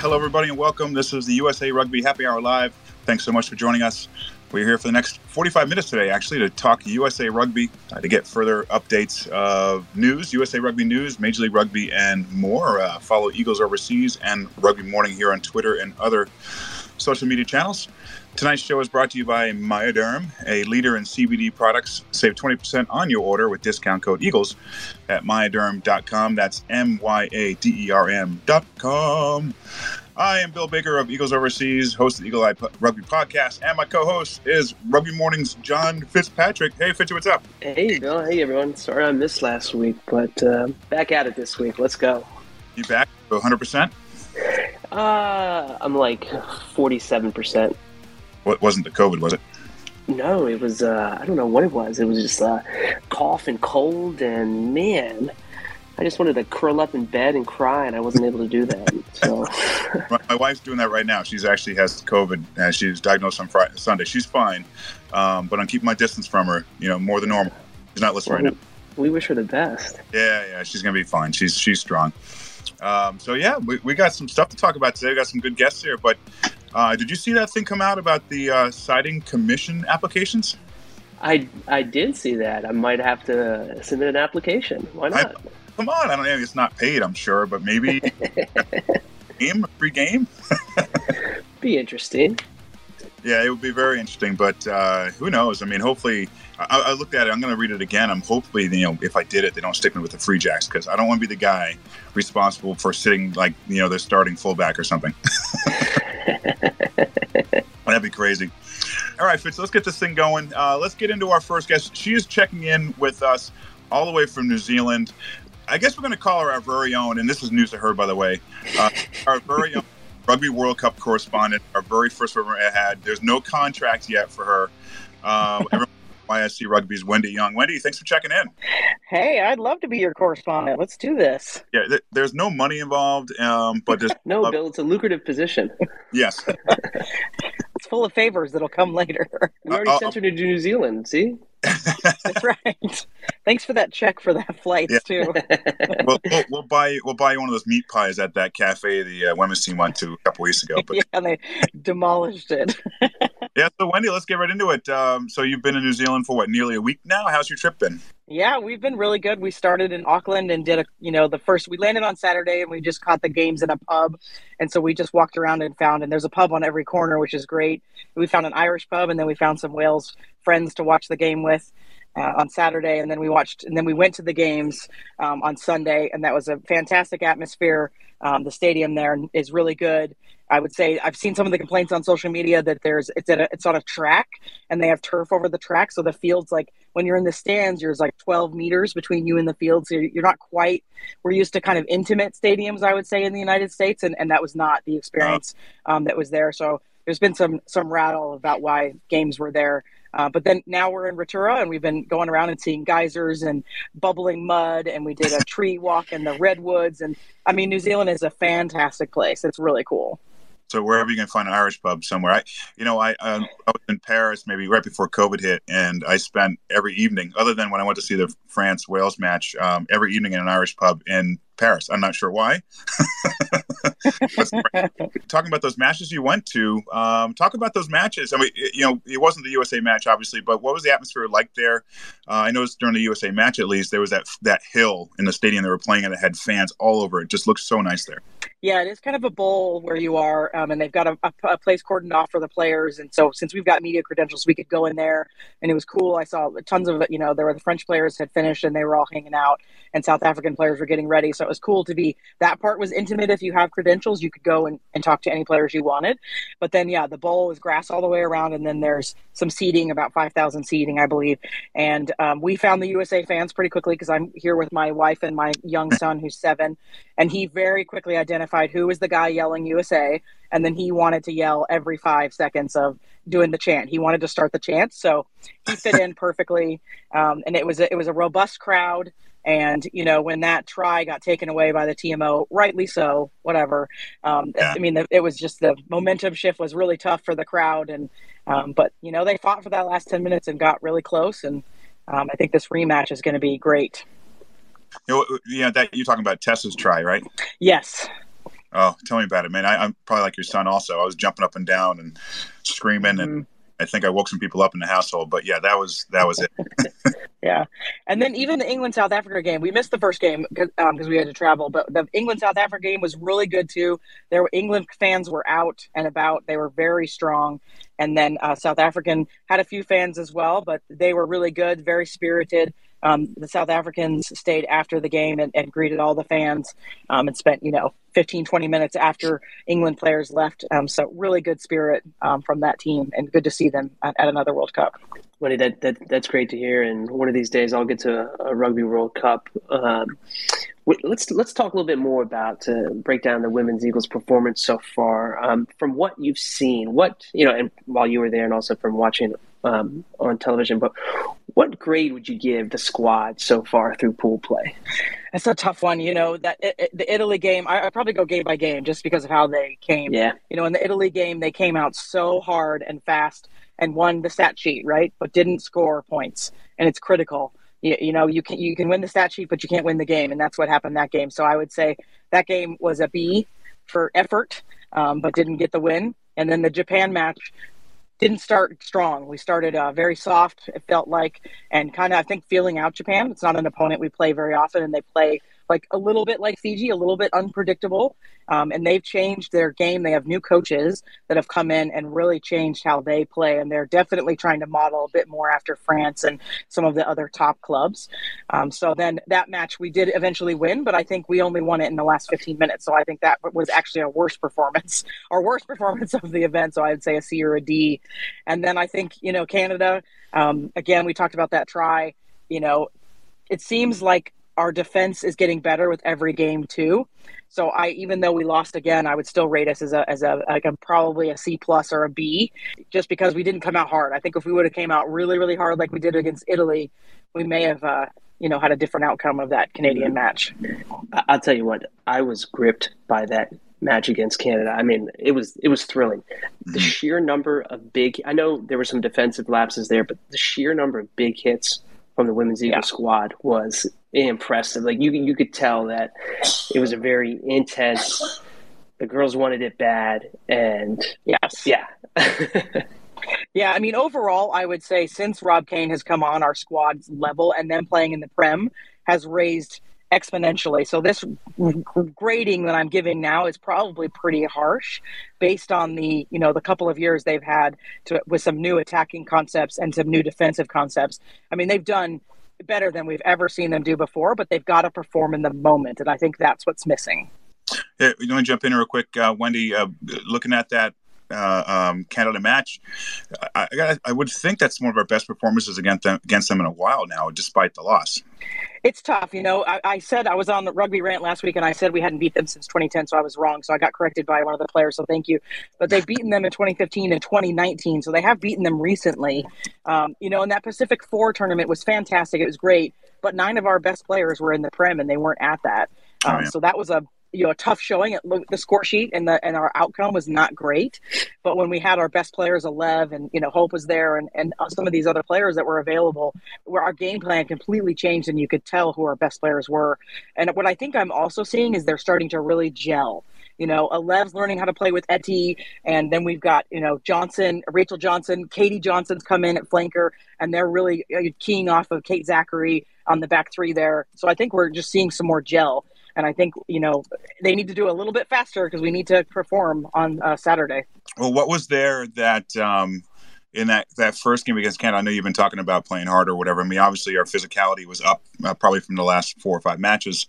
Hello, everybody, and welcome. This is the USA Rugby Happy Hour Live. Thanks so much for joining us. We're here for the next 45 minutes today, actually, to talk USA Rugby, uh, to get further updates of news, USA Rugby news, Major League Rugby, and more. Uh, follow Eagles Overseas and Rugby Morning here on Twitter and other social media channels. Tonight's show is brought to you by Myaderm, a leader in CBD products. Save 20% on your order with discount code EAGLES at myaderm.com. That's M Y A D E R M.com. I am Bill Baker of Eagles Overseas, host of the Eagle Eye Rugby Podcast, and my co-host is Rugby Morning's John Fitzpatrick. Hey, Fitzy, what's up? Hey, Bill. Hey, everyone. Sorry I missed last week, but uh, back at it this week. Let's go. You back? 100%? Uh, I'm like 47%. What wasn't the COVID, was it? No, it was, uh, I don't know what it was. It was just uh, cough and cold, and man, I just wanted to curl up in bed and cry, and I wasn't able to do that. So, my wife's doing that right now. She's actually has COVID, and she was diagnosed on Friday, Sunday. She's fine, um, but I'm keeping my distance from her. You know, more than normal. She's not listening well, right now. We wish her the best. Yeah, yeah, she's gonna be fine. She's she's strong. Um, so yeah, we, we got some stuff to talk about today. We got some good guests here, but uh, did you see that thing come out about the uh, citing commission applications? I I did see that. I might have to submit an application. Why not? I, come on, I don't know. It's not paid, I'm sure, but maybe game, free game. be interesting. Yeah, it would be very interesting, but uh, who knows? I mean, hopefully, I, I looked at it. I'm going to read it again. I'm hopefully, you know, if I did it, they don't stick me with the free jacks because I don't want to be the guy responsible for sitting like you know the starting fullback or something. That'd be crazy. All right, Fitz, let's get this thing going. Uh, let's get into our first guest. She is checking in with us all the way from New Zealand. I guess we're going to call her our very own, and this is news to her, by the way, uh, our very own Rugby World Cup correspondent, our very first one we had. There's no contract yet for her. Um, YSC Rugby's Wendy Young. Wendy, thanks for checking in. Hey, I'd love to be your correspondent. Let's do this. Yeah, th- there's no money involved, um, but there's no, Bill. It's a lucrative position. yes. it's full of favors that'll come later. We already uh, sent her to New Zealand. See. That's right. Thanks for that check for that flight yeah. too. we'll, we'll, we'll, buy we'll buy you one of those meat pies at that cafe the uh, women's team went to a couple weeks ago. But yeah, they demolished it. Yeah, so Wendy, let's get right into it. Um, so you've been in New Zealand for what, nearly a week now? How's your trip been? Yeah, we've been really good. We started in Auckland and did a, you know, the first. We landed on Saturday and we just caught the games in a pub, and so we just walked around and found. And there's a pub on every corner, which is great. We found an Irish pub, and then we found some Wales friends to watch the game with uh, on Saturday, and then we watched, and then we went to the games um, on Sunday, and that was a fantastic atmosphere. Um, the stadium there is really good. I would say I've seen some of the complaints on social media that there's it's at a, it's on a track and they have turf over the track, so the field's like when you're in the stands, there's like 12 meters between you and the field, so you're, you're not quite. We're used to kind of intimate stadiums, I would say, in the United States, and, and that was not the experience um, that was there. So there's been some some rattle about why games were there. Uh, but then now we're in Rotorua and we've been going around and seeing geysers and bubbling mud, and we did a tree walk in the redwoods. And I mean, New Zealand is a fantastic place. It's really cool. So wherever you can find an Irish pub somewhere, I, you know, I, I, was in Paris maybe right before COVID hit, and I spent every evening, other than when I went to see the France Wales match, um, every evening in an Irish pub in Paris. I'm not sure why. talking about those matches you went to, um, talk about those matches. I mean, it, you know, it wasn't the USA match, obviously, but what was the atmosphere like there? Uh, I noticed during the USA match, at least, there was that that hill in the stadium they were playing, and it had fans all over. It just looked so nice there. Yeah, it is kind of a bowl where you are, um, and they've got a, a, a, place cordoned off for the players. And so, since we've got media credentials, we could go in there, and it was cool. I saw tons of, you know, there were the French players had finished, and they were all hanging out, and South African players were getting ready. So was cool to be that part was intimate. If you have credentials, you could go and, and talk to any players you wanted. But then, yeah, the bowl was grass all the way around, and then there's some seating, about five thousand seating, I believe. And um, we found the USA fans pretty quickly because I'm here with my wife and my young son who's seven, and he very quickly identified who was the guy yelling USA, and then he wanted to yell every five seconds of doing the chant. He wanted to start the chant, so he fit in perfectly. Um, and it was a, it was a robust crowd. And you know, when that try got taken away by the TMO, rightly so, whatever. Um, yeah. I mean, it was just the momentum shift was really tough for the crowd, and um, but you know, they fought for that last ten minutes and got really close. And um, I think this rematch is going to be great. You know, yeah, that you're talking about Tessa's try, right? Yes. Oh, tell me about it, man. I, am probably like your son. Also, I was jumping up and down and screaming, mm-hmm. and I think I woke some people up in the household. But yeah, that was that was it. yeah, and then even the England South Africa game, we missed the first game because um, we had to travel. But the England South Africa game was really good too. There were England fans were out and about. They were very strong, and then uh, South African had a few fans as well, but they were really good, very spirited. Um, the South Africans stayed after the game and, and greeted all the fans um, and spent, you know, 15, 20 minutes after England players left. Um, so really good spirit um, from that team and good to see them at, at another World Cup. Wendy, that, that that's great to hear. And one of these days, I'll get to a, Rugby World Cup. Um, let's let's talk a little bit more about to break down the women's Eagles performance so far. Um, from what you've seen, what you know, and while you were there, and also from watching um, on television. But what grade would you give the squad so far through pool play? It's a tough one. You know that it, it, the Italy game. I I probably go game by game just because of how they came. Yeah. You know, in the Italy game, they came out so hard and fast and won the stat sheet, right? But didn't score points, and it's critical. You, you know, you can you can win the stat sheet, but you can't win the game, and that's what happened that game. So I would say that game was a B for effort, um, but didn't get the win. And then the Japan match, didn't start strong. We started uh, very soft, it felt like, and kind of, I think, feeling out Japan. It's not an opponent we play very often, and they play like a little bit like Fiji, a little bit unpredictable. Um, and they've changed their game. They have new coaches that have come in and really changed how they play. And they're definitely trying to model a bit more after France and some of the other top clubs. Um, so then that match we did eventually win, but I think we only won it in the last 15 minutes. So I think that was actually our worst performance, our worst performance of the event. So I would say a C or a D. And then I think, you know, Canada, um, again, we talked about that try. You know, it seems like our defense is getting better with every game too. So I, even though we lost again, I would still rate us as a as a like a probably a C plus or a B, just because we didn't come out hard. I think if we would have came out really really hard like we did against Italy, we may have uh, you know had a different outcome of that Canadian match. I'll tell you what, I was gripped by that match against Canada. I mean, it was it was thrilling. The mm-hmm. sheer number of big I know there were some defensive lapses there, but the sheer number of big hits from the women's Eagle yeah. squad was impressive. Like you you could tell that it was a very intense. The girls wanted it bad, and yes, yeah. yeah, I mean, overall, I would say since Rob Cain has come on, our squad's level and then playing in the Prem has raised exponentially. So this grading that I'm giving now is probably pretty harsh based on the, you know, the couple of years they've had to with some new attacking concepts and some new defensive concepts. I mean, they've done better than we've ever seen them do before, but they've got to perform in the moment, and I think that's what's missing. Yeah, you want to jump in real quick, uh, Wendy? Uh, looking at that uh, um, Canada match, I, I, I, would think that's one of our best performances against them, against them in a while now, despite the loss. It's tough, you know. I, I, said I was on the rugby rant last week, and I said we hadn't beat them since 2010, so I was wrong. So I got corrected by one of the players. So thank you. But they've beaten them in 2015 and 2019, so they have beaten them recently. Um, you know, and that Pacific Four tournament was fantastic. It was great, but nine of our best players were in the Prem, and they weren't at that. Um, oh, yeah. So that was a you know a tough showing. It the score sheet and the and our outcome was not great, but when we had our best players, Alev and you know Hope was there, and and some of these other players that were available, where our game plan completely changed, and you could tell who our best players were. And what I think I'm also seeing is they're starting to really gel. You know, Alev's learning how to play with Etty, and then we've got you know Johnson, Rachel Johnson, Katie Johnson's come in at flanker, and they're really uh, keying off of Kate Zachary on the back three there. So I think we're just seeing some more gel. And I think you know they need to do a little bit faster because we need to perform on uh, Saturday. Well, what was there that um, in that that first game against Canada? I know you've been talking about playing hard or whatever. I mean, obviously our physicality was up uh, probably from the last four or five matches.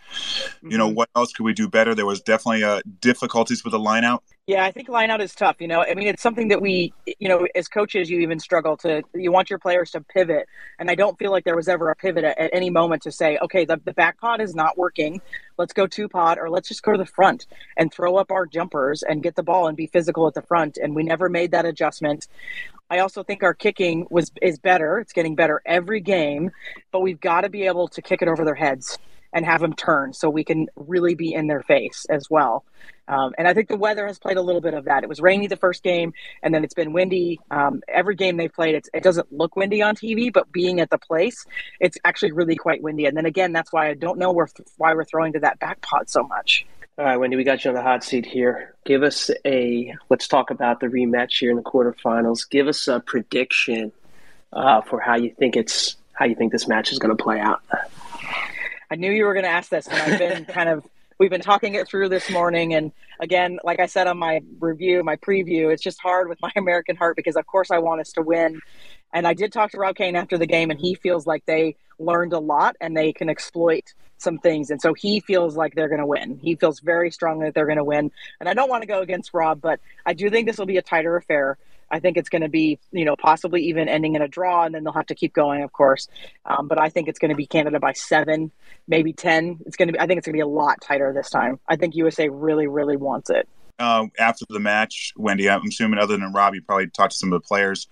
Mm-hmm. You know, mm-hmm. what else could we do better? There was definitely uh, difficulties with the line out. Yeah, I think line out is tough. You know, I mean, it's something that we, you know, as coaches, you even struggle to. You want your players to pivot, and I don't feel like there was ever a pivot at, at any moment to say, okay, the, the back pod is not working. Let's go two pod, or let's just go to the front and throw up our jumpers and get the ball and be physical at the front. And we never made that adjustment. I also think our kicking was is better. It's getting better every game, but we've got to be able to kick it over their heads and have them turn so we can really be in their face as well. Um, and I think the weather has played a little bit of that. It was rainy the first game, and then it's been windy. Um, every game they've played, it doesn't look windy on TV, but being at the place, it's actually really quite windy. And then again, that's why I don't know where, why we're throwing to that back pod so much. All right, Wendy, we got you on the hot seat here. Give us a let's talk about the rematch here in the quarterfinals. Give us a prediction uh, for how you think it's how you think this match is going to play out. I knew you were going to ask this, and I've been kind of we've been talking it through this morning. And again, like I said on my review, my preview, it's just hard with my American heart because, of course, I want us to win. And I did talk to Rob Cain after the game, and he feels like they learned a lot and they can exploit some things. And so he feels like they're going to win. He feels very strongly that they're going to win. And I don't want to go against Rob, but I do think this will be a tighter affair. I think it's going to be, you know, possibly even ending in a draw, and then they'll have to keep going, of course. Um, but I think it's going to be Canada by seven, maybe ten. It's going to be. I think it's going to be a lot tighter this time. I think USA really, really wants it. Uh, after the match, Wendy, I'm assuming other than Rob, you probably talked to some of the players.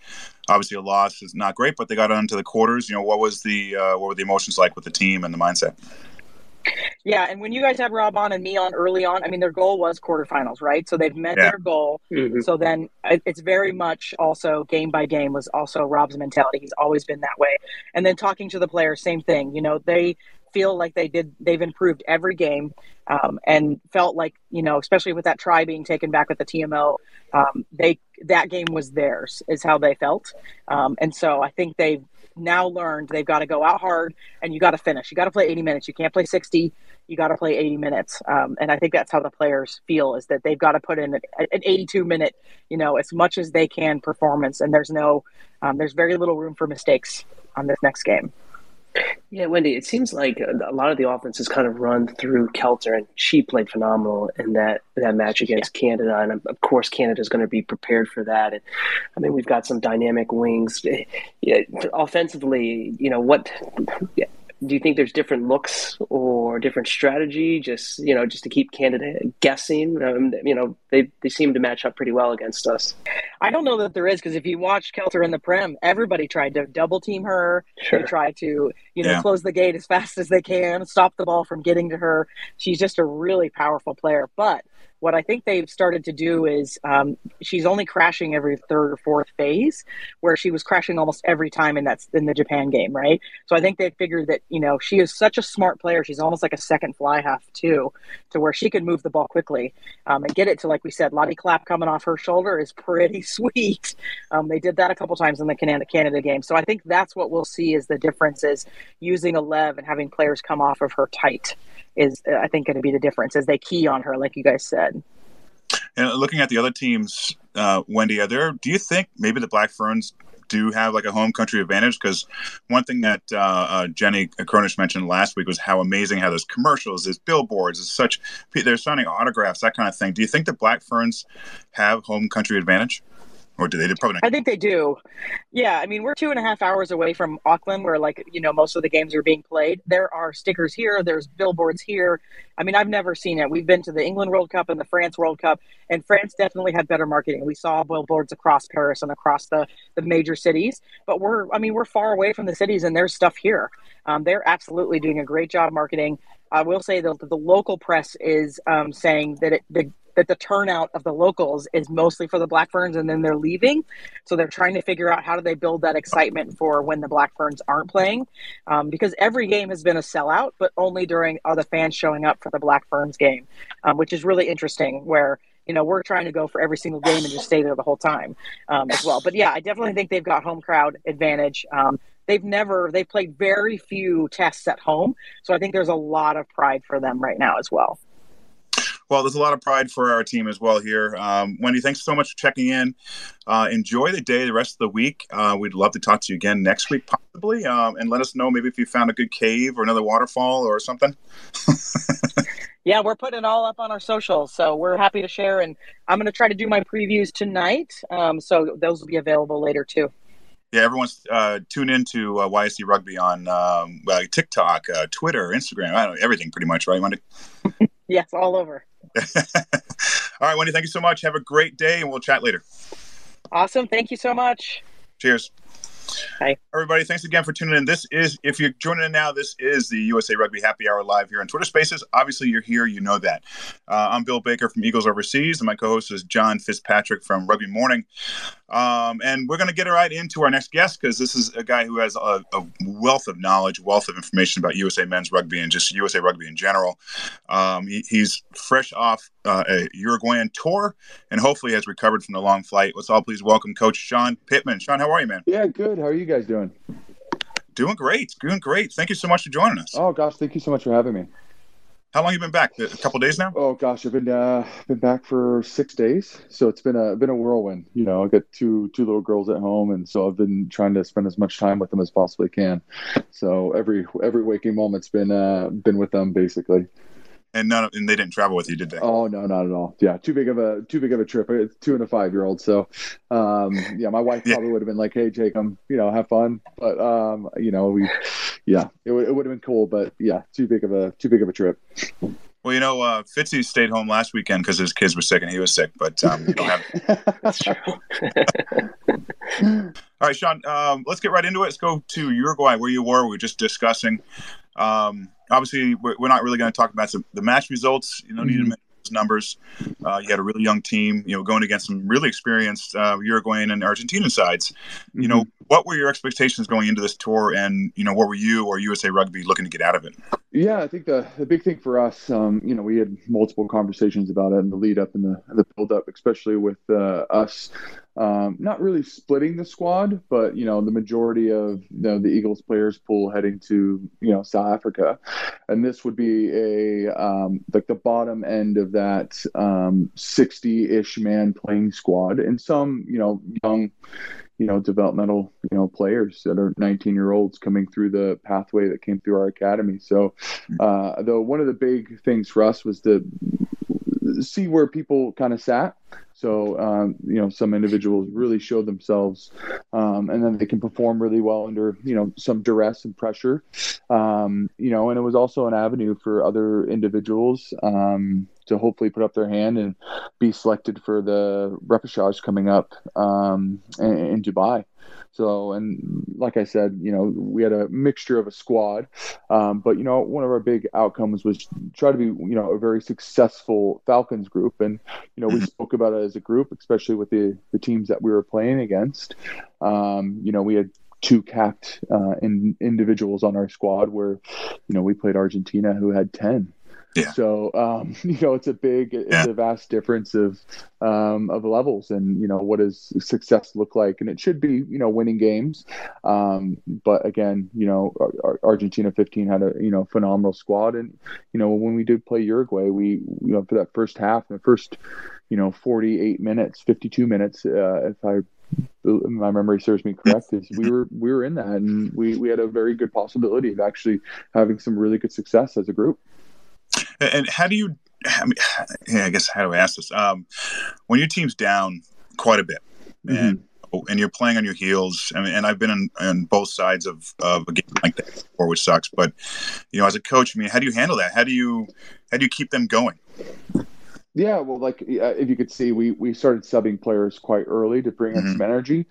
Obviously, a loss is not great, but they got on to the quarters. You know, what was the uh, what were the emotions like with the team and the mindset? Yeah, and when you guys had Rob on and me on early on, I mean, their goal was quarterfinals, right? So they've met yeah. their goal. Mm-hmm. So then it's very much also game by game was also Rob's mentality. He's always been that way. And then talking to the players, same thing. You know, they feel like they did they've improved every game um, and felt like you know especially with that try being taken back with the tmo um, they that game was theirs is how they felt um, and so i think they've now learned they've got to go out hard and you got to finish. You got to play 80 minutes. You can't play 60. You got to play 80 minutes. Um, and I think that's how the players feel is that they've got to put in an, an 82 minute, you know, as much as they can performance. And there's no, um, there's very little room for mistakes on this next game. Yeah, Wendy, it seems like a lot of the offense is kind of run through Kelter, and she played phenomenal in that that match against yeah. Canada, and of course Canada is going to be prepared for that. And I mean, we've got some dynamic wings. Eh, yeah, offensively, you know what? Yeah, do you think there's different looks or different strategy just you know just to keep Canada guessing? Um, you know they, they seem to match up pretty well against us. I don't know that there is because if you watch kelter in the prem everybody tried to double team her. Sure. they tried to you know yeah. close the gate as fast as they can stop the ball from getting to her. She's just a really powerful player. But what I think they've started to do is um, she's only crashing every third or fourth phase, where she was crashing almost every time in that in the Japan game, right? So I think they figured that you know she is such a smart player. She's almost like a second fly half too, to where she can move the ball quickly um, and get it to like we said, Lotte Clapp coming off her shoulder is pretty sweet. Um, they did that a couple times in the Canada Canada game, so I think that's what we'll see is the difference is using Alev and having players come off of her tight is I think going to be the difference as they key on her, like you guys said. And looking at the other teams, uh, Wendy, are there? Do you think maybe the Black Ferns do have like a home country advantage? Because one thing that uh, uh, Jenny Kronish mentioned last week was how amazing how there's commercials, there's billboards, there's such they're signing autographs, that kind of thing. Do you think the Black Ferns have home country advantage? Or do they probably? Not? I think they do. Yeah, I mean, we're two and a half hours away from Auckland, where like you know most of the games are being played. There are stickers here. There's billboards here. I mean, I've never seen it. We've been to the England World Cup and the France World Cup, and France definitely had better marketing. We saw billboards across Paris and across the the major cities. But we're, I mean, we're far away from the cities, and there's stuff here. Um, they're absolutely doing a great job marketing. I will say that the local press is um, saying that it, the that the turnout of the locals is mostly for the Black Ferns and then they're leaving. So they're trying to figure out how do they build that excitement for when the Black Ferns aren't playing. Um, because every game has been a sellout, but only during are the fans showing up for the Black Ferns game, um, which is really interesting where you know we're trying to go for every single game and just stay there the whole time um, as well but yeah i definitely think they've got home crowd advantage um, they've never they've played very few tests at home so i think there's a lot of pride for them right now as well well, there's a lot of pride for our team as well here. Um, Wendy, thanks so much for checking in. Uh, enjoy the day, the rest of the week. Uh, we'd love to talk to you again next week, possibly, um, and let us know maybe if you found a good cave or another waterfall or something. yeah, we're putting it all up on our socials, so we're happy to share. And I'm going to try to do my previews tonight, um, so those will be available later too. Yeah, everyone's uh, tune into uh, YSC Rugby on um, TikTok, uh, Twitter, Instagram, I don't know, everything pretty much, right, Wendy? yes, all over. all right, Wendy, thank you so much. Have a great day, and we'll chat later. Awesome. Thank you so much. Cheers. Hi. Everybody, thanks again for tuning in. This is, if you're joining in now, this is the USA Rugby Happy Hour live here on Twitter Spaces. Obviously, you're here, you know that. Uh, I'm Bill Baker from Eagles Overseas, and my co host is John Fitzpatrick from Rugby Morning. Um, and we're going to get right into our next guest because this is a guy who has a, a, wealth of knowledge, wealth of information about USA men's rugby and just USA rugby in general. Um, he, he's fresh off uh, a Uruguayan tour and hopefully has recovered from the long flight. Let's all please welcome Coach Shawn Pittman. Shawn, how are you, man? Yeah, good. How are you guys doing? Doing great. Doing great. Thank you so much for joining us. Oh gosh, thank you so much for having me. How long you been back? A couple days now. Oh gosh, I've been uh, been back for six days, so it's been a been a whirlwind. You know, I got two two little girls at home, and so I've been trying to spend as much time with them as possibly can. So every every waking moment's been uh, been with them basically. And none of, and they didn't travel with you, did they? Oh no, not at all. Yeah, too big of a too big of a trip. It's two and a five year old. So, um, yeah, my wife probably yeah. would have been like, "Hey, take them, you know, have fun." But um, you know, we, yeah, it, it would have been cool. But yeah, too big of a too big of a trip. Well, you know, uh, Fitzy stayed home last weekend because his kids were sick and he was sick, but um, we don't have. That's true. All right, Shawn, um, let's get right into it. Let's go to Uruguay, where you were. We were just discussing. Um, obviously, we're, we're, not really going to talk about some, the match results. You know, mm-hmm. need to mm-hmm. those numbers. Uh, you had a really young team, you know, going against some really experienced uh, Uruguayan and Argentinian sides. Mm-hmm. You know, mm-hmm. what were your expectations going into this tour, and you know, what were you or USA Rugby looking to get out of it? Yeah, I think the, the big thing for us, um, you know, we had multiple conversations about it in the lead up and the, the build up, especially with uh, us um, not really splitting the squad, but you know the majority of you know, the Eagles players pool heading to you know South Africa, and this would be a um, like the bottom end of that um, ish man playing squad, and some you know young you know developmental you know players that are 19 year olds coming through the pathway that came through our academy. So uh, though one of the big things for us was to see where people kind of sat so, um, you know, some individuals really show themselves, um, and then they can perform really well under, you know, some duress and pressure. Um, you know, and it was also an avenue for other individuals um, to hopefully put up their hand and be selected for the repechage coming up um, in, in Dubai. So, and like I said, you know, we had a mixture of a squad, um, but you know, one of our big outcomes was try to be, you know, a very successful Falcons group, and you know, we mm-hmm. spoke about it as a group, especially with the the teams that we were playing against. Um, you know, we had two capped uh, in, individuals on our squad where, you know, we played Argentina who had 10. Yeah. So um, you know, it's a big, it's yeah. a vast difference of um, of levels, and you know, what does success look like? And it should be, you know, winning games. Um, but again, you know, Argentina 15 had a you know phenomenal squad, and you know, when we did play Uruguay, we you know for that first half, the first you know 48 minutes, 52 minutes, uh, if I my memory serves me correct is we were we were in that and we we had a very good possibility of actually having some really good success as a group and how do you? I, mean, yeah, I guess how do I ask this? Um, when your team's down quite a bit, mm-hmm. and and you're playing on your heels. I mean, and I've been on, on both sides of, of a game like that before, which sucks. But you know, as a coach, I mean, how do you handle that? How do you how do you keep them going? Yeah, well, like if you could see, we we started subbing players quite early to bring mm-hmm. in some energy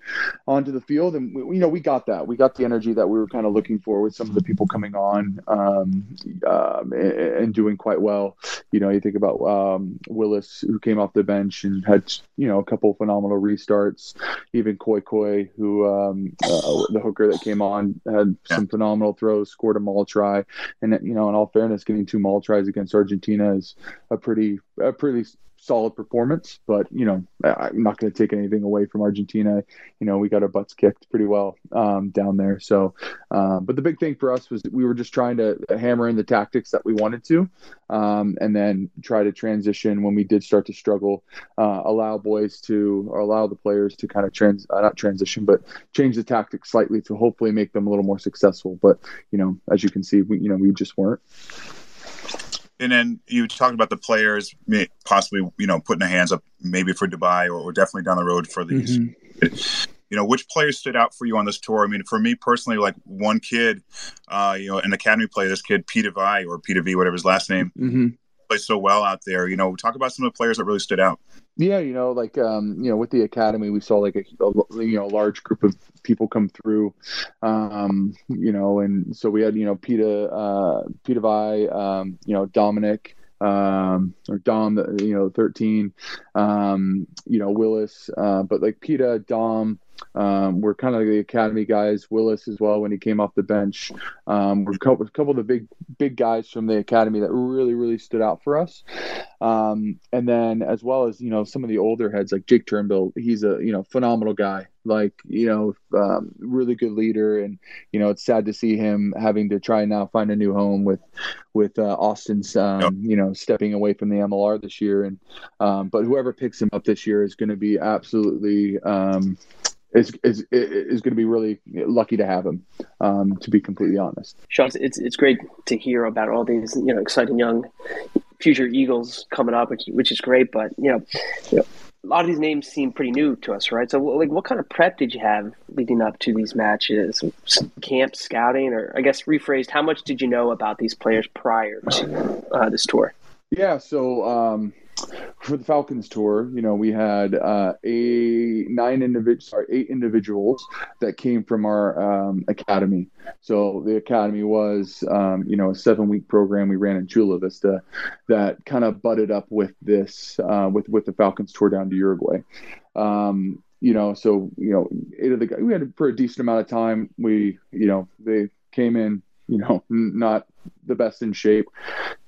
onto the field, and we, you know we got that. We got the energy that we were kind of looking for with some of the people coming on um, um, and, and, doing quite well. You know, you think about um, Willis who came off the bench and had you know a couple phenomenal restarts. Even Koi Koi, who um, uh, the hooker that came on had yeah. some phenomenal throws, scored a maul try, and you know, in all fairness, getting two maul tries against Argentina is a pretty a pretty solid performance, but you know, I'm not going to take anything away from Argentina. You know, we got our butts kicked pretty well um, down there. So, um, but the big thing for us was we were just trying to hammer in the tactics that we wanted to, um, and then try to transition when we did start to struggle, uh, allow boys to or allow the players to kind of trans uh, not transition, but change the tactics slightly to hopefully make them a little more successful. But you know, as you can see, we you know we just weren't and then you talked about the players possibly, you know, putting their hands up maybe for Dubai or, or definitely down the road for these. Mm-hmm. You know, which players stood out for you on this tour? I mean, for me personally, like one kid, uh, you know, an academy player, this kid Peter Vi or Peter V, whatever his last name. Mm-hmm. Play so well out there. You know, talk about some of the players that really stood out. Yeah, you know, like um, you know, with the academy, we saw like a, a you know large group of people come through, um, you know, and so we had you know Peta, uh, Peta Vi, um, you know, Dominic, um, or Dom, you know, 13, um, you know, Willis, uh, but like Peta, Dom, um, we're kind of the academy guys. Willis as well when he came off the bench. Um, we're a couple, a couple, of the big big guys from the academy that really really stood out for us. Um, and then as well as you know some of the older heads like Jake Turnbull. He's a you know phenomenal guy. Like you know um, really good leader. And you know it's sad to see him having to try and now find a new home with with uh, Austin's um, yep. you know stepping away from the MLR this year. And um, but whoever picks him up this year is going to be absolutely um, is is is going to be really lucky to have him. Um, to be completely honest, Shawn, it's it's great to hear about all these you know exciting young future Eagles coming up, which which is great. But you know, you know, a lot of these names seem pretty new to us, right? So, like, what kind of prep did you have leading up to these matches? Camp scouting, or I guess rephrased, how much did you know about these players prior to uh, this tour? Yeah, so um, for the Falcons tour, you know, we had uh, a nine individuals, sorry, eight individuals that came from our um, academy. So the academy was, um, you know, a seven-week program we ran in Chula Vista that kind of butted up with this, uh, with with the Falcons tour down to Uruguay. Um, you know, so you know, eight of the guys we had for a decent amount of time. We, you know, they came in you know, not the best in shape.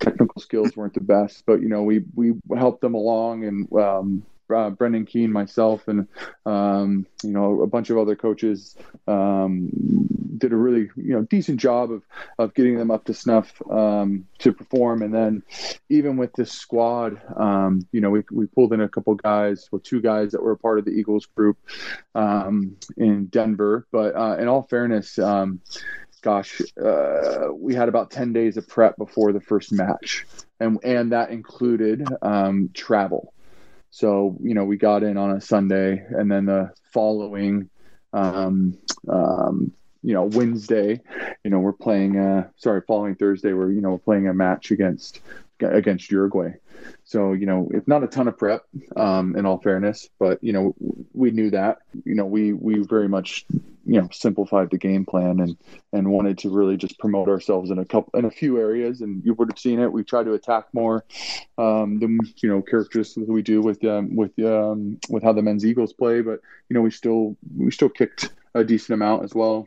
Technical skills weren't the best, but you know, we we helped them along, and um, uh, Brendan Keene, myself, and um, you know a bunch of other coaches um, did a really you know decent job of of getting them up to snuff um, to perform. And then even with this squad, um, you know we we pulled in a couple guys, well two guys that were a part of the Eagles group um, in Denver. But uh, in all fairness um, gosh, uh, we had about 10 days of prep before the first match. And, and that included um, travel. So, you know, we got in on a Sunday and then the following, um, um, you know, Wednesday, you know, we're playing, uh, sorry, following Thursday, we're, you know, we're playing a match against, against Uruguay. So, you know, it's not a ton of prep, um, in all fairness, but, you know, we knew that, you know, we, we very much, you know, simplified the game plan and, and wanted to really just promote ourselves in a couple, in a few areas. And you would have seen it. We tried to attack more, um, the, you know, characteristics we do with, um, with, um, with how the men's Eagles play, but, you know, we still, we still kicked a decent amount as well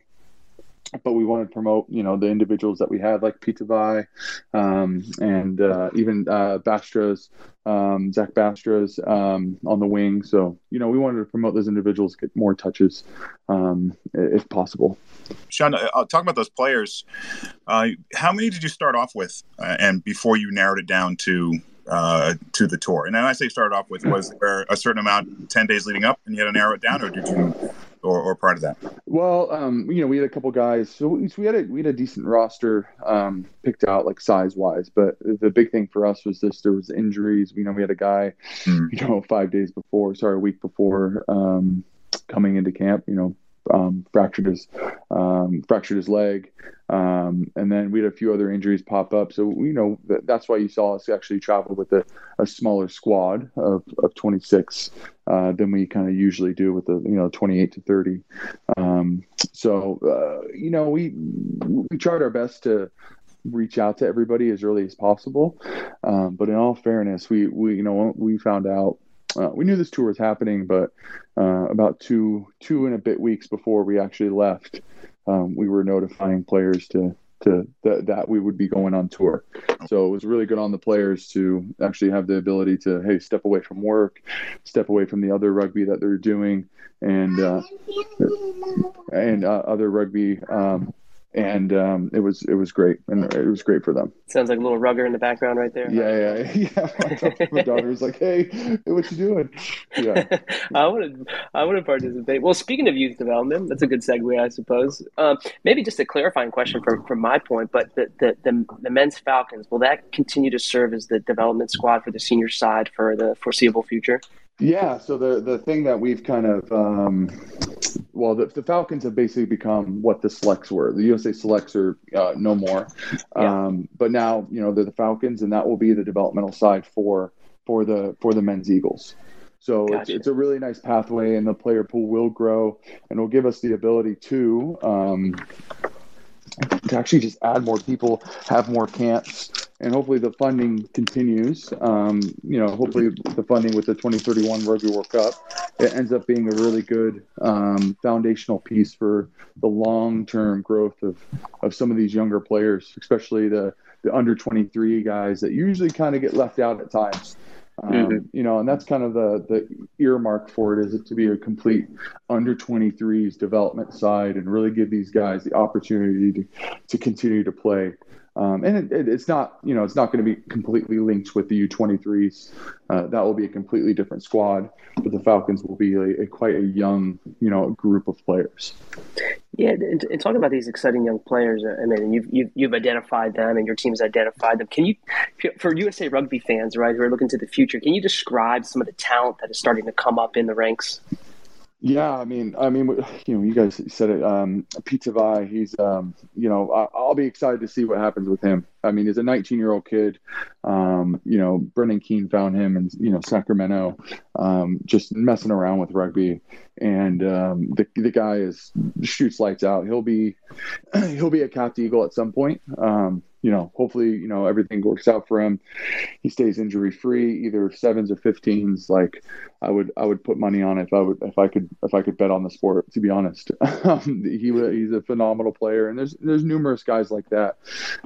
but we wanted to promote, you know, the individuals that we had, like Peta Vi, um, and uh, even uh, Bastras, um, Zach Bastras um, on the wing. So, you know, we wanted to promote those individuals, get more touches um, if possible. Shawn, uh, talk about those players. Uh, how many did you start off with, uh, and before you narrowed it down to uh, to the tour? And then I say start off with, was there a certain amount ten days leading up, and you had to narrow it down, or did you or, or part of that? Well, um, you know, we had a couple guys, so we, so we had a we had a decent roster um, picked out like size wise, but the big thing for us was this: there was injuries. You know, we had a guy, mm. you know, five days before, sorry, a week before um, coming into camp, you know, um, fractured his um, fractured his leg, um, and then we had a few other injuries pop up. So you know that, that's why you saw us actually travel with a, a smaller squad of, of 26 uh, than we kind of usually do with the you know 28 to 30. Um, so uh, you know we we tried our best to reach out to everybody as early as possible. Um, but in all fairness, we we you know we found out uh, we knew this tour was happening, but uh, about two two and a bit weeks before we actually left, um, we were notifying players to to th- that we would be going on tour. So it was really good on the players to actually have the ability to hey step away from work, step away from the other rugby that they're doing, and uh, and uh, other rugby um, and um, it was it was great, and it was great for them. Sounds like a little rugger in the background right there. Yeah, yeah, yeah. My daughter was like, "Hey, hey what you doing?" Yeah, I want to I want to participate. Well, speaking of youth development, that's a good segue, I suppose. Um, maybe just a clarifying question from from my point, but the, the the the men's Falcons will that continue to serve as the development squad for the senior side for the foreseeable future? Yeah, so the the thing that we've kind of um, well, the, the, Falcons have basically become what the selects were. The USA selects are uh, no more, yeah. um, but now you know they're the Falcons, and that will be the developmental side for for the for the men's Eagles. So gotcha. it's, it's, a really nice pathway, and the player pool will grow, and will give us the ability to um, to actually just add more people, have more camps, and hopefully the funding continues. Um, you know, hopefully the funding with the 2031 Rugby World Cup it ends up being a really good um, foundational piece for the long-term growth of of some of these younger players, especially the the under 23 guys that usually kind of get left out at times. Um, mm-hmm. You know, and that's kind of the the earmark for it is it to be a complete under 23s development side and really give these guys the opportunity to to continue to play. Um, and it, it, it's not, you know, it's not going to be completely linked with the U23s. Uh, that will be a completely different squad, but the Falcons will be a, a quite a young, you know, group of players. Yeah, and, and talking about these exciting young players, I mean, you've, you've, you've identified them and your team's identified them. Can you, for USA Rugby fans, right, who are looking to the future, can you describe some of the talent that is starting to come up in the ranks? Yeah, I mean, I mean, you know, you guys said it. Um, Pizza he's, um, you know, I, will be excited to see what happens with him. I mean, he's a 19 year old kid. Um, you know, Brendan Keane found him in, you know, Sacramento, um, just messing around with rugby, and um, the the guy is shoots lights out. He'll be, he'll be a capped eagle at some point. Um, you know, hopefully, you know, everything works out for him. He stays injury free, either sevens or 15s. Like I would, I would put money on if I would, if I could, if I could bet on the sport, to be honest. Um, he, he's a phenomenal player. And there's, there's numerous guys like that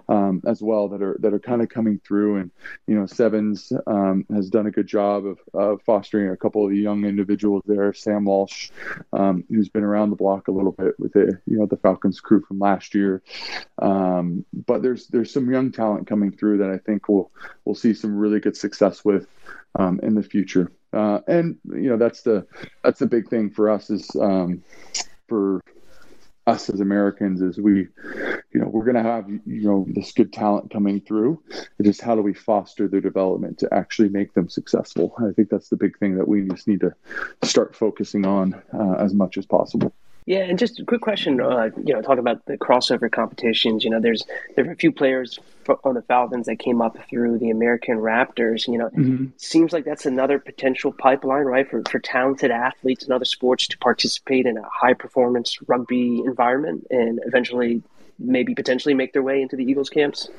um, as well that are, that are kind of coming through. And, you know, sevens um, has done a good job of, of fostering a couple of young individuals there. Sam Walsh, um, who's been around the block a little bit with the, you know, the Falcons crew from last year. Um, but there's, there's, there's some young talent coming through that I think we'll we'll see some really good success with um, in the future. Uh, and you know that's the that's the big thing for us is um, for us as Americans is we you know we're going to have you know this good talent coming through. It's just how do we foster their development to actually make them successful? I think that's the big thing that we just need to start focusing on uh, as much as possible. Yeah, and just a quick question. Uh, you know, talk about the crossover competitions. You know, there's there are a few players on the Falcons that came up through the American Raptors. You know, mm-hmm. seems like that's another potential pipeline, right, for for talented athletes in other sports to participate in a high performance rugby environment and eventually maybe potentially make their way into the Eagles camps?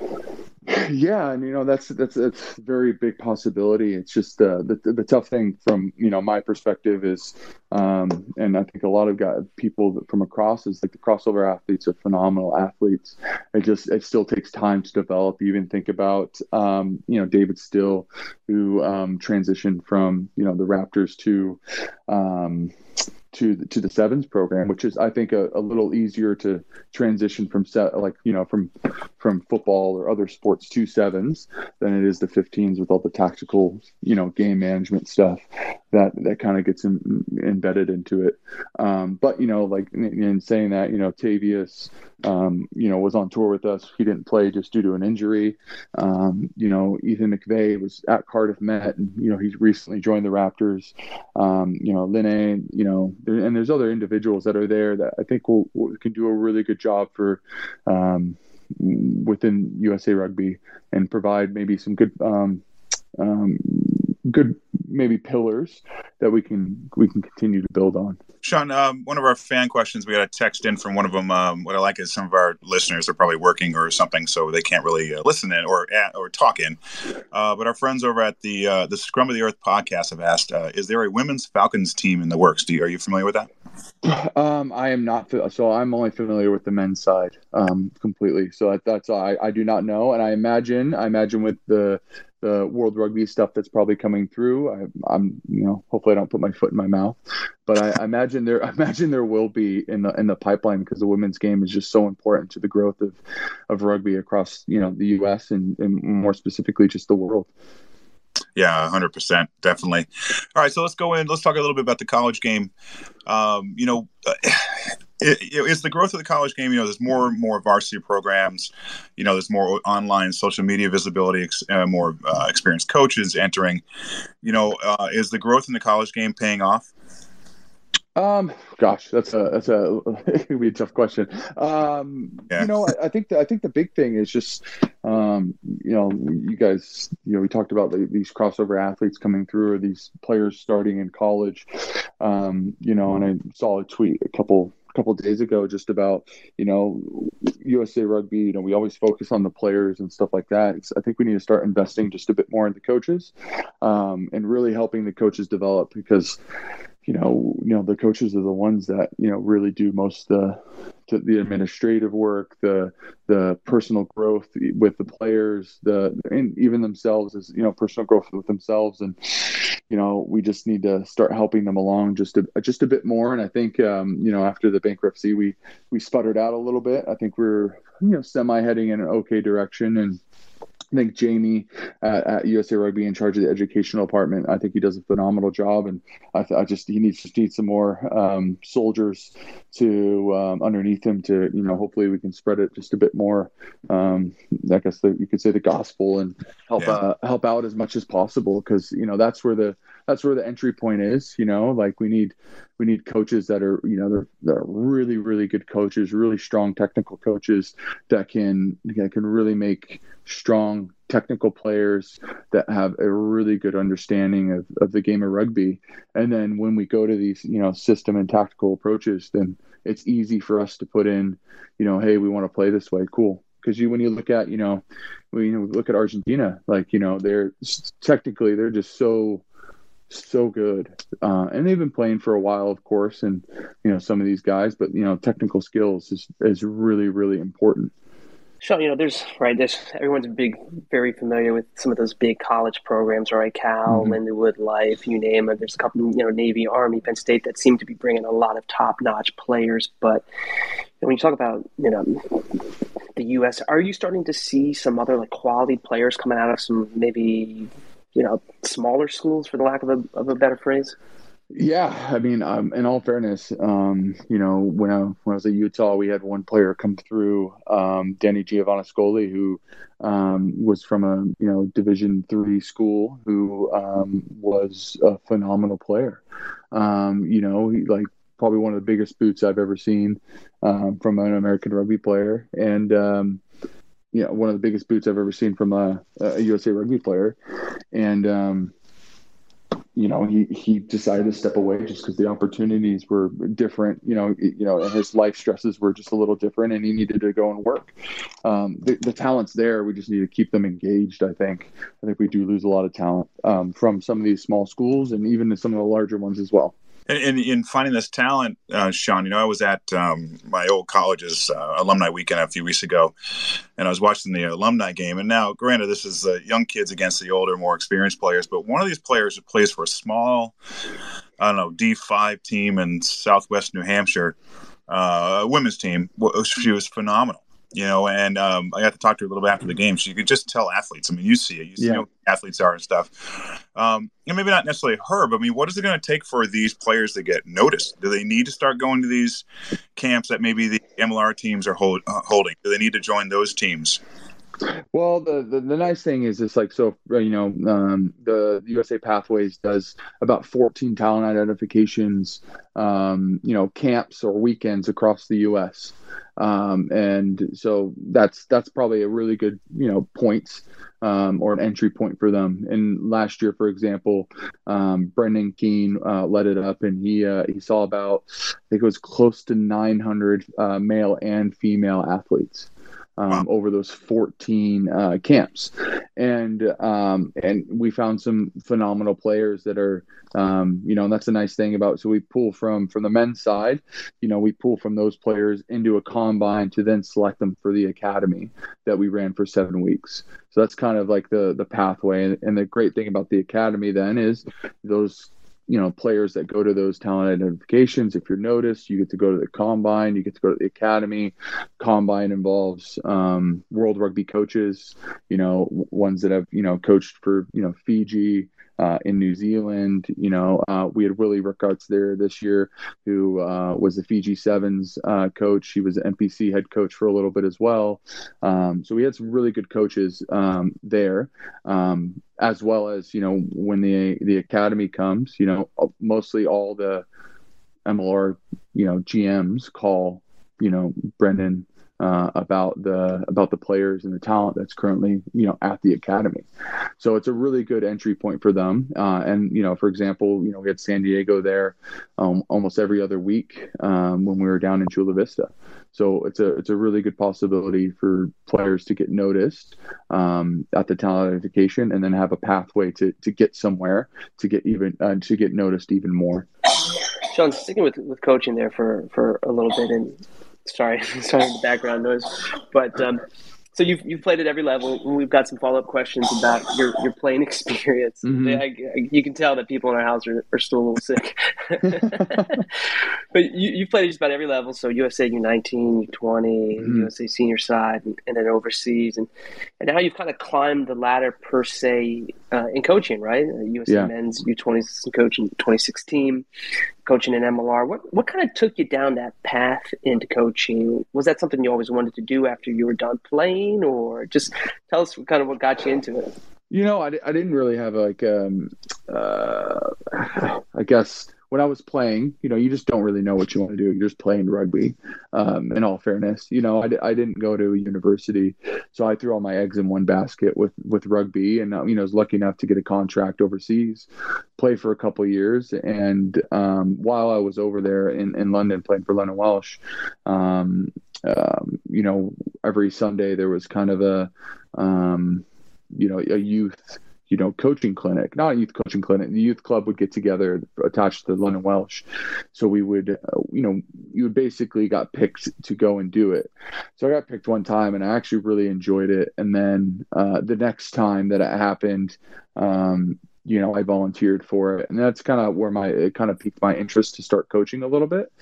Yeah, and you know that's that's that's a very big possibility. It's just uh, the the tough thing from you know my perspective is, um, and I think a lot of guys, people from across is like the crossover athletes are phenomenal athletes. It just it still takes time to develop. Even think about um, you know David Still, who um, transitioned from you know the Raptors to um, to the, to the sevens program, which is I think a, a little easier to transition from set like you know from from football or other sports to sevens than it is the 15s with all the tactical you know game management stuff that that kind of gets in, embedded into it. Um, but you know, like in, in, saying that, you know, Tavius, um, you know, was on tour with us. He didn't play just due to an injury. Um, you know, Ethan McVeigh was at Cardiff Met, and you know, he's recently joined the Raptors. Um, you know, Linne, you know, there, and there's other individuals that are there that I think will, will can do a really good job for um, within USA Rugby and provide maybe some good um, um, good maybe pillars that we can we can continue to build on. Shawn, um, one of our fan questions, we got a text in from one of them. Um, what I like is some of our listeners are probably working or something, so they can't really uh, listen in or or talk in. Uh, but our friends over at the uh, the Scrum of the Earth podcast have asked, uh, is there a women's Falcons team in the works? Do you, are you familiar with that? Um, I am not. So I'm only familiar with the men's side um, completely. So that's I, I do not know, and I imagine I imagine with the the World Rugby stuff that's probably coming through. I, am you know, hopefully I don't put my foot in my mouth, but I, I, imagine there, I imagine there will be in the in the pipeline because the women's game is just so important to the growth of of rugby across you know the U.S. and, and more specifically just the world. Yeah, hundred percent, definitely. All right, so let's go in. Let's talk a little bit about the college game. Um, you know, is the growth of the college game. You know, there's more and more varsity programs. You know, there's more online social media visibility, uh, more uh, experienced coaches entering. You know, uh, is the growth in the college game paying off? Um, gosh, that's a that's a it be a tough question. Um, yeah. you know, I, I, think the, I think the big thing is just, um, you know, you guys, you know, we talked about the, these crossover athletes coming through, or these players starting in college. Um, you know, and I saw a tweet a couple couple days ago just about you know USA Rugby. You know, we always focus on the players and stuff like that. It's, I think we need to start investing just a bit more in the coaches, um, and really helping the coaches develop because you know, you know, the coaches are the ones that you know really do most the the administrative work, the the personal growth with the players, the and even themselves as you know personal growth with themselves, and you know we just need to start helping them along just a just a bit more. And I think um, you know after the bankruptcy, we we sputtered out a little bit. I think we're you know semi heading in an okay direction, and think Jamie at, at, USA Rugby in charge of the educational department. I think he does a phenomenal job, and I, th- I just he needs to need some more um, soldiers to um, underneath him to you know hopefully we can spread it just a bit more. Um, I guess the, you could say the gospel and help yeah. uh, help out as much as possible because you know that's where the that's where the entry point is. You know, like we need we need coaches that are you know they're they're really really good coaches, really strong technical coaches that can that can really make strong technical players that have a really good understanding of, of the game of rugby. And then when we go to these, you know, system and tactical approaches, then it's easy for us to put in, you know, hey, we want to play this way. Cool. Because you, when you look at, you know, when you look at Argentina, like, you know, they're technically, they're just so so good. Uh, and they've been playing for a while, of course, and you know some of these guys, but you know technical skills is is really really important. Shawn, you know, there's right. There's everyone's big, very familiar with some of those big college programs, right? Cal, mm-hmm. Lindenwood, Life, you name it. There's a couple, you know, Navy, Army, Penn State that seem to be bringing a lot of top-notch players. But when you talk about, you know, the U.S., are you starting to see some other like quality players coming out of some maybe you know smaller schools for the lack of a, of a better phrase? Yeah i mean um, in all fairness um, you know when I, when I was at utah we had one player come through um, danny giovanniscoli who um, was from a you know division three school who um, was a phenomenal player. Um, you know he, like probably one of the biggest boots i've ever seen from an american rugby player. And you know one of the biggest boots I've ever seen from a, a USA Rugby player, and um, you know he he decided to step away just because the opportunities were different. You know you know and his life stresses were just a little different, and he needed to go and work. Um, the, the talent's there. We just need to keep them engaged. I think I think we do lose a lot of talent um, from some of these small schools and even some of the larger ones as well. And in finding this talent, uh, Shawn, you know, I was at um, my old college's uh, alumni weekend a few weeks ago, and I was watching the alumni game. And now, granted, this is uh, young kids against the older, more experienced players, but one of these players who plays for a small, I don't know, D5 team in Southwest New Hampshire, uh, women's team, she was phenomenal you know, and um, I got to talk to her a little bit after the game. So you could just tell athletes. I mean, you see it, you see yeah. what athletes are and stuff. Um, and maybe not necessarily her, but I mean, what is it going to take for these players to get noticed? Do they need to start going to these camps that maybe the MLR teams are hold, uh, holding? Do they need to join those teams? Well, the, the, the nice thing is it's like so you know um, the USA Pathways does about 14 talent identifications, um, you know, camps or weekends across the U.S. Um, and so that's that's probably a really good you know points um, or an entry point for them. And last year, for example, um, Brendan Keane uh, led it up, and he uh, he saw about I think it was close to 900 uh, male and female athletes um, wow. over those 14 uh, camps, and um, and we found some phenomenal players that are, um, you know, and that's a nice thing about. So we pull from from the men's side, you know, we pull from those players into a combine to then select them for the academy that we ran for seven weeks. So that's kind of like the the pathway, and, and the great thing about the academy then is those you know players that go to those talent identifications. If you're noticed you get to go to the combine you get to go to the academy. Combine involves um, world rugby coaches you know ones that have you know coached for you know fiji uh, in New Zealand. You know, uh, we had Willie Rickards there this year, who uh, was the Fiji Sevens uh, coach. He was NPC head coach for a little bit as well. Um, so we had some really good coaches um, there. Um, as well as you know when the the academy comes you know mostly all the mlr you know gms call you know brendan uh, about the about the players and the talent that's currently you know at the academy. So it's a really good entry point for them. Uh, and you know, for example, you know we had San Diego there um, almost every other week um, when we were down in Chula Vista. So it's a it's a really good possibility for players to get noticed um, at the talent identification and then have a pathway to to get somewhere to get even uh, to get noticed even more. Shawn, sticking with, with coaching there for, for a little bit, and sorry, sorry the background noise, but um, so you've, you've played at every level. We've got some follow up questions about your, your playing experience. Mm-hmm. I, I, you can tell that people in our house are, are still a little sick. but you, you've played at just about every level. So USA U19, U20, mm-hmm. USA senior side, and, and, then overseas. And, and now you've kind of climbed the ladder per se uh, in coaching, right? USA uh, yeah. men's U20 assistant coach in 2016 coaching in MLR. What what kind of took you down that path into coaching? Was that something you always wanted to do after you were done playing, or just tell us kind of what got you into it? You know, I, I didn't really have like um, uh, I guess when I was playing, you know, you just don't really know what you want to do. You're just playing rugby. Um, in all fairness, you know, I, I didn't go to university, so I threw all my eggs in one basket with with rugby, and you know, was lucky enough to get a contract overseas, play for a couple years, and um, while I was over there in, in London playing for London Welsh, um, um, you know, every Sunday there was kind of a, um, you know, a youth you know, coaching clinic, not youth coaching clinic. The youth club would get together attached to London Welsh. So we would, uh, you know, you would basically got picked to go and do it. So I got picked one time and I actually really enjoyed it. And then uh, the next time that it happened, um, you know, I volunteered for it. And that's kind of where my, it kind of piqued my interest to start coaching a little bit.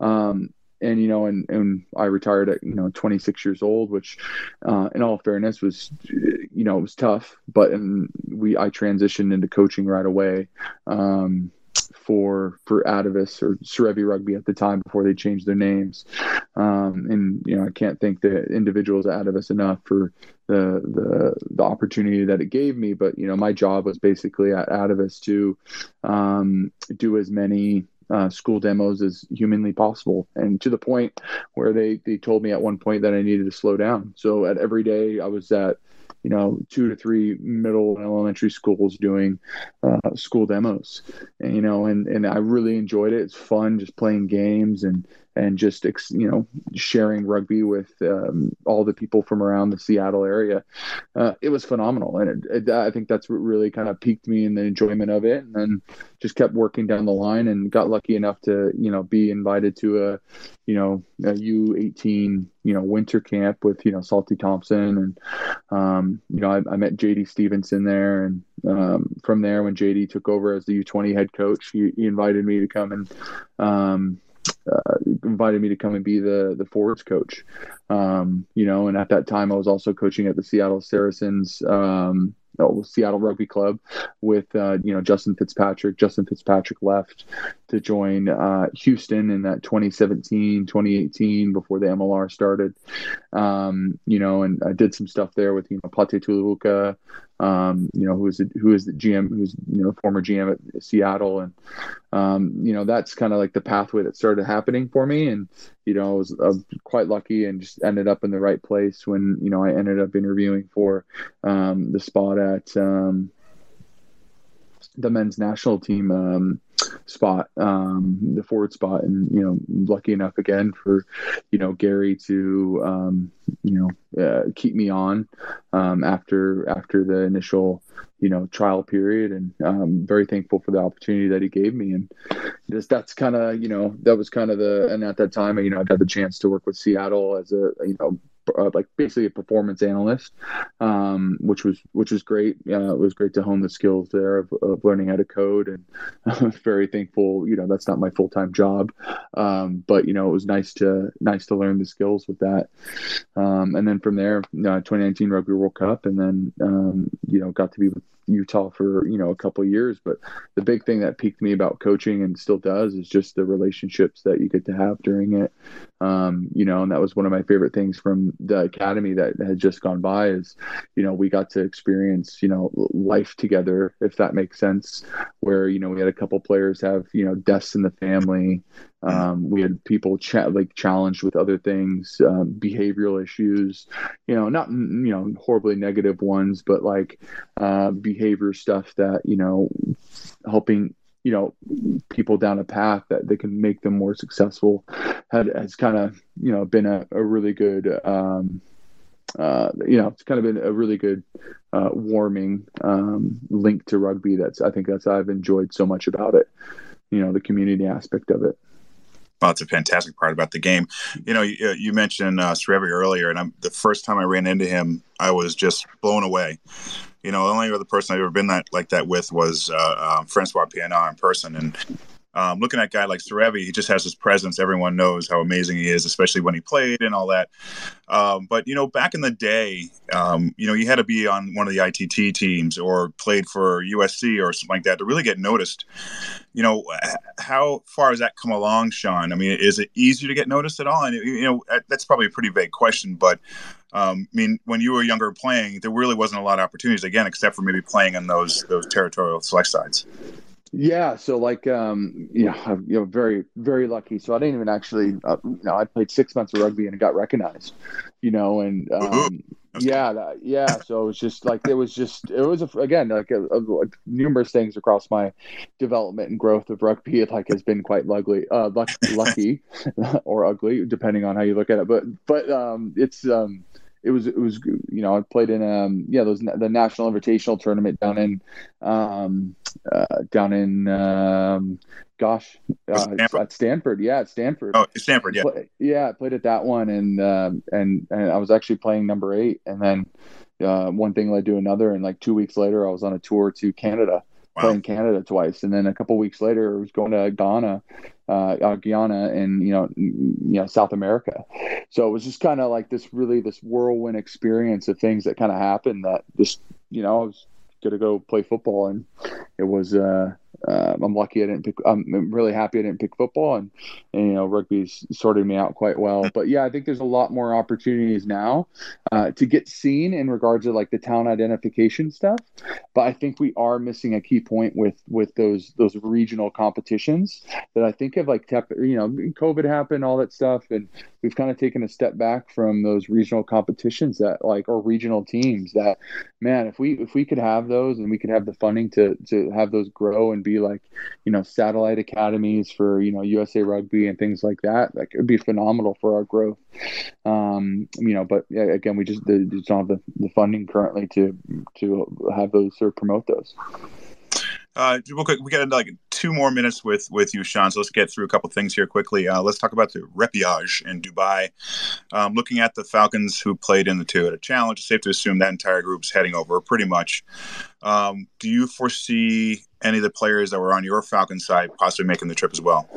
Um, and you know, and, and I retired at you know 26 years old, which, uh, in all fairness, was you know it was tough. But and we I transitioned into coaching right away. Um, for for Atavus or Serevi Rugby at the time before they changed their names. Um, and you know, I can't thank the individuals at Atavus enough for the the the opportunity that it gave me. But you know, my job was basically at Atavus to um, do as many uh, school demos as humanly possible, and to the point where they they told me at one point that I needed to slow down. So at every day I was at you know two to three middle and elementary schools doing uh, school demos, and, you know, and and I really enjoyed it. It's fun just playing games and and just you know sharing rugby with um, all the people from around the Seattle area. Uh, it was phenomenal, and it, it, I think that's what really kind of piqued me in the enjoyment of it. And then just kept working down the line, and got lucky enough to you know be invited to a you know a U eighteen you know winter camp with you know Salty Thompson, and um, you know I, I met JD Stevenson there, and um, from there when JD took over as the U twenty head coach, he, he, invited me to come and um, uh, invited me to come and be the the forwards coach. Um, you know, and at that time I was also coaching at the Seattle Saracens. Um, Seattle Rugby Club with uh, you know Justin Fitzpatrick. Justin Fitzpatrick left to join uh, Houston in that 2017, 2018 before the MLR started. Um, you know, and I did some stuff there with you know Pate Tuilevuka, um, you know, who is the, who is the GM, who's you know former GM at Seattle, and um, you know that's kind of like the pathway that started happening for me, and you know I was, I was, quite lucky and just ended up in the right place when you know I ended up interviewing for um, the spot at um, the men's national team um, spot, um, the forward spot, and you know, lucky enough again for you know Gary to um, you know uh, keep me on um, after after the initial you know trial period, and um, very thankful for the opportunity that he gave me, and just that's kind of you know that was kind of the and at that time you know I got the chance to work with Seattle as a you know uh, like basically a performance analyst, um, which was which was great. Uh, it was great to hone the skills there of, of learning how to code, and I'm very thankful. You know, that's not my full time job, um, but you know, it was nice to nice to learn the skills with that. Um, and then from there, uh, 2019 Rugby World Cup, and then um, you know, got to be with Utah for you know a couple years, but the big thing that piqued me about coaching and still does is just the relationships that you get to have during it. Um, you know, and that was one of my favorite things from the academy that had just gone by is, you know, we got to experience, you know, life together, if that makes sense, where, you know, we had a couple players have, you know, deaths in the family. Um, we had people like challenged with other things, um, behavioral issues, you know, not, you know, horribly negative ones, but like uh, behavior stuff that, you know, helping you know people down a path that they can make them more successful had has kind of you know been a, a really good um, uh, you know it's kind of been a really good uh, warming um, link to rugby that's i think that's i've enjoyed so much about it you know the community aspect of it well, it's a fantastic part about the game. You know, you, you mentioned uh, earlier, and I'm, the first time I ran into him, I was just blown away. You know, the only other person I've ever been that like that with was uh, uh, Francois Pienaar in person, and um, looking at a guy like Serevi, he just has his presence. Everyone knows how amazing he is, especially when he played and all that. Um, but you know, back in the day, um, you know, you had to be on one of the ITT teams or played for USC or something like that to really get noticed. You know, how far has that come along, Shawn? I mean, is it easier to get noticed at all? And you know, that's probably a pretty vague question, but um, I mean, when you were younger playing, there really wasn't a lot of opportunities again, except for maybe playing on those those territorial select sides. Yeah, so like, um, you know, I'm, you know, very, very lucky. So I didn't even actually, uh, you know, I played six months of rugby and it got recognized, you know, and um, yeah, that, yeah. So it was just like it was just it was a, again like a, a, numerous things across my development and growth of rugby. It like has been quite lucky, uh, luck, lucky or ugly depending on how you look at it. But but um, it's um, it was it was you know I played in um yeah those the national invitational tournament down in um uh, down in um gosh uh, Stanford. at Stanford yeah at Stanford oh Stanford yeah Play, yeah I played at that one and um and and I was actually playing number eight and then uh, one thing led to another and like two weeks later I was on a tour to Canada wow. playing Canada twice, and then a couple weeks later, I was going to Ghana, uh, uh, Guyana, and you know, you know, South America. So it was just kind of like this really this whirlwind experience of things that kind of happened that just you know I was gonna go play football, and it was uh, uh, I'm lucky I didn't pick. I'm really happy I didn't pick football, and, and, you know rugby's sorted me out quite well. But yeah, I think there's a lot more opportunities now uh, to get seen in regards to like the talent identification stuff. But I think we are missing a key point with with those those regional competitions that I think have like tep- you know COVID happened, all that stuff, and we've kind of taken a step back from those regional competitions that like or regional teams that man if we if we could have those and we could have the funding to to have those grow and be like you know satellite academies for you know USA rugby and things like that like it would be phenomenal for our growth. Um you know but yeah, again we just, just don't have the, the funding currently to to have those or promote those uh, real quick, we got like two more minutes with with you, Shawn. So let's get through a couple things here quickly. Uh, let's talk about the repechage in Dubai. Um, looking at the Falcons who played in the Toyota Challenge, it's safe to assume that entire group's heading over pretty much. Um, do you foresee any of the players that were on your Falcon side possibly making the trip as well?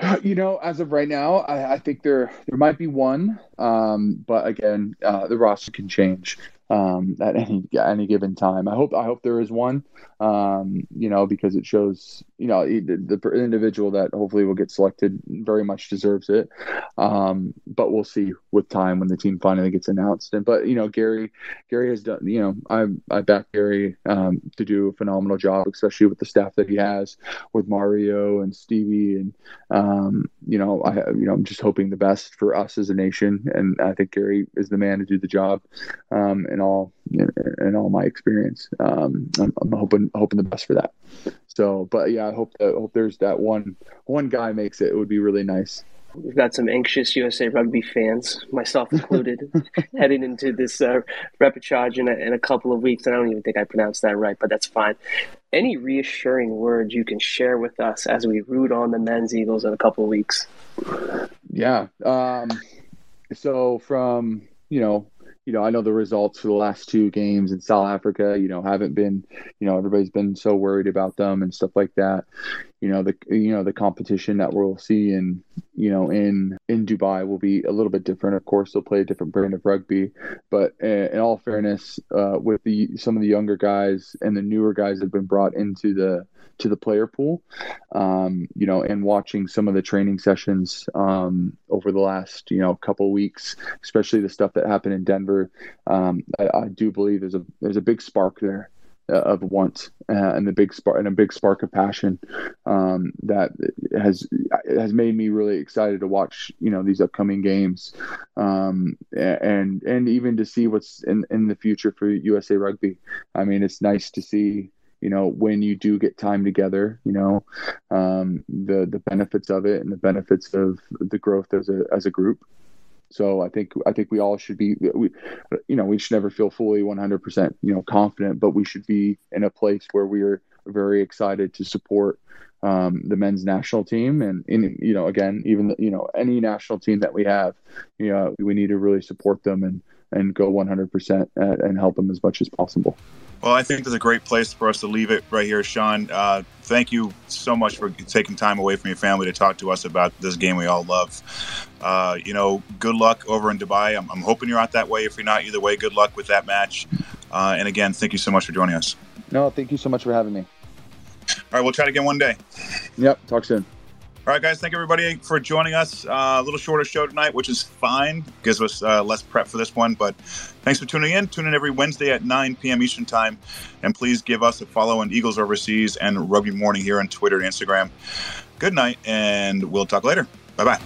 You know, as of right now, I, I think there there might be one, um, but again, uh, the roster can change um, at any any given time. I hope I hope there is one, um, you know, because it shows you know the, the, individual that hopefully will get selected very much deserves it. Um, but we'll see with time when the team finally gets announced. And but you know, Gary Gary has done you know I I back Gary um, to do a phenomenal job, especially with the staff that he has with Mario and Stevie and um, you know I you know I'm just hoping the best for us as a nation, and I think Gary is the man to do the job. Um, and in all in, all my experience. Um, I'm, I'm, hoping hoping the best for that. So, but yeah, I hope that hope there's that one one guy makes it. It would be really nice. We've got some anxious USA Rugby fans, myself included, heading into this uh, repechage in a, in a couple of weeks. I don't even think I pronounced that right, but that's fine. Any reassuring words you can share with us as we root on the men's Eagles in a couple of weeks? Yeah. Um, so from you know you know, I know the results for the last two games in South Africa, you know, haven't been, you know, everybody's been so worried about them and stuff like that. You know the you know the competition that we'll see in you know in in Dubai will be a little bit different. Of course, they'll play a different brand of rugby, but in all fairness, uh, with the some of the younger guys and the newer guys that have been brought into the to the player pool, um, you know, and watching some of the training sessions um, over the last you know couple weeks, especially the stuff that happened in Denver, um, I, I do believe there's a there's a big spark there of want uh, and the big spark and a big spark of passion um, that has has made me really excited to watch you know these upcoming games um, and and even to see what's in in the future for USA Rugby. I mean, it's nice to see you know when you do get time together you know um, the the benefits of it and the benefits of the growth as a as a group so I think I think we all should be we you know we should never feel fully 100% you know confident, but we should be in a place where we are very excited to support um, the men's national team and in you know again even the, you know any national team that we have you know we need to really support them and and go 100% and help them as much as possible. Well, I think there's a great place for us to leave it right here, Shawn. Uh, thank you so much for taking time away from your family to talk to us about this game we all love. Uh, you know, good luck over in Dubai. I'm, I'm, hoping you're out that way. If you're not, either way, good luck with that match. Uh, and again, thank you so much for joining us. No, thank you so much for having me. All right, we'll chat again one day. Yep, talk soon. All right, guys. Thank everybody for joining us. Uh, a little shorter show tonight, which is fine. Gives us uh, less prep for this one. But thanks for tuning in. Tune in every Wednesday at 9 p.m. Eastern Time. And please give us a follow on Eagles Overseas and Rugby Morning here on Twitter and Instagram. Good night, and we'll talk later. Bye bye.